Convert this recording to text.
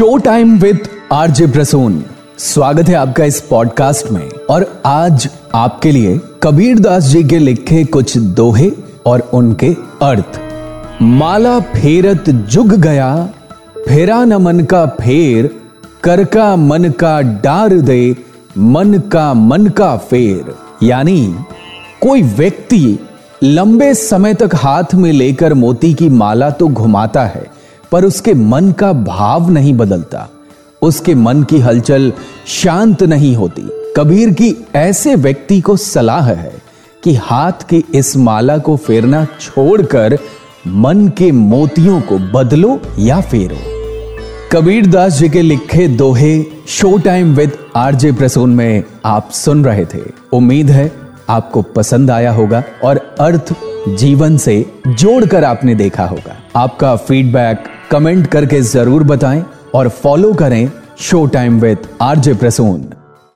Show time with RJ Prasoon स्वागत है आपका इस पॉडकास्ट में। और आज आपके लिए कबीर दास जी के लिखे कुछ दोहे और उनके अर्थ। माला फेरत जुग गया, फेरा न मन का फेर, कर का मन का डार दे, मन का मन का फेर। यानी, कोई व्यक्ति लंबे समय तक हाथ में लेकर मोती की माला तो घुमाता है पर उसके मन का भाव नहीं बदलता। उसके मन की हलचल शांत नहीं होती। कबीर की ऐसे व्यक्ति को सलाह है कि हाथ की इस माला को फेरना छोड़कर मन के मोतियों को बदलो या फेरो। कबीर दास जी के लिखे दोहे show time with RJ Prasoon में आप सुन रहे थे। उम्मीद है आपको पसंद आया होगा और अर्थ जीवन से जोड़कर आपने देखा होगा। आपका फीडबैक कमेंट करके ज़रूर बताएँ और फॉलो करें show time with RJ Prasoon.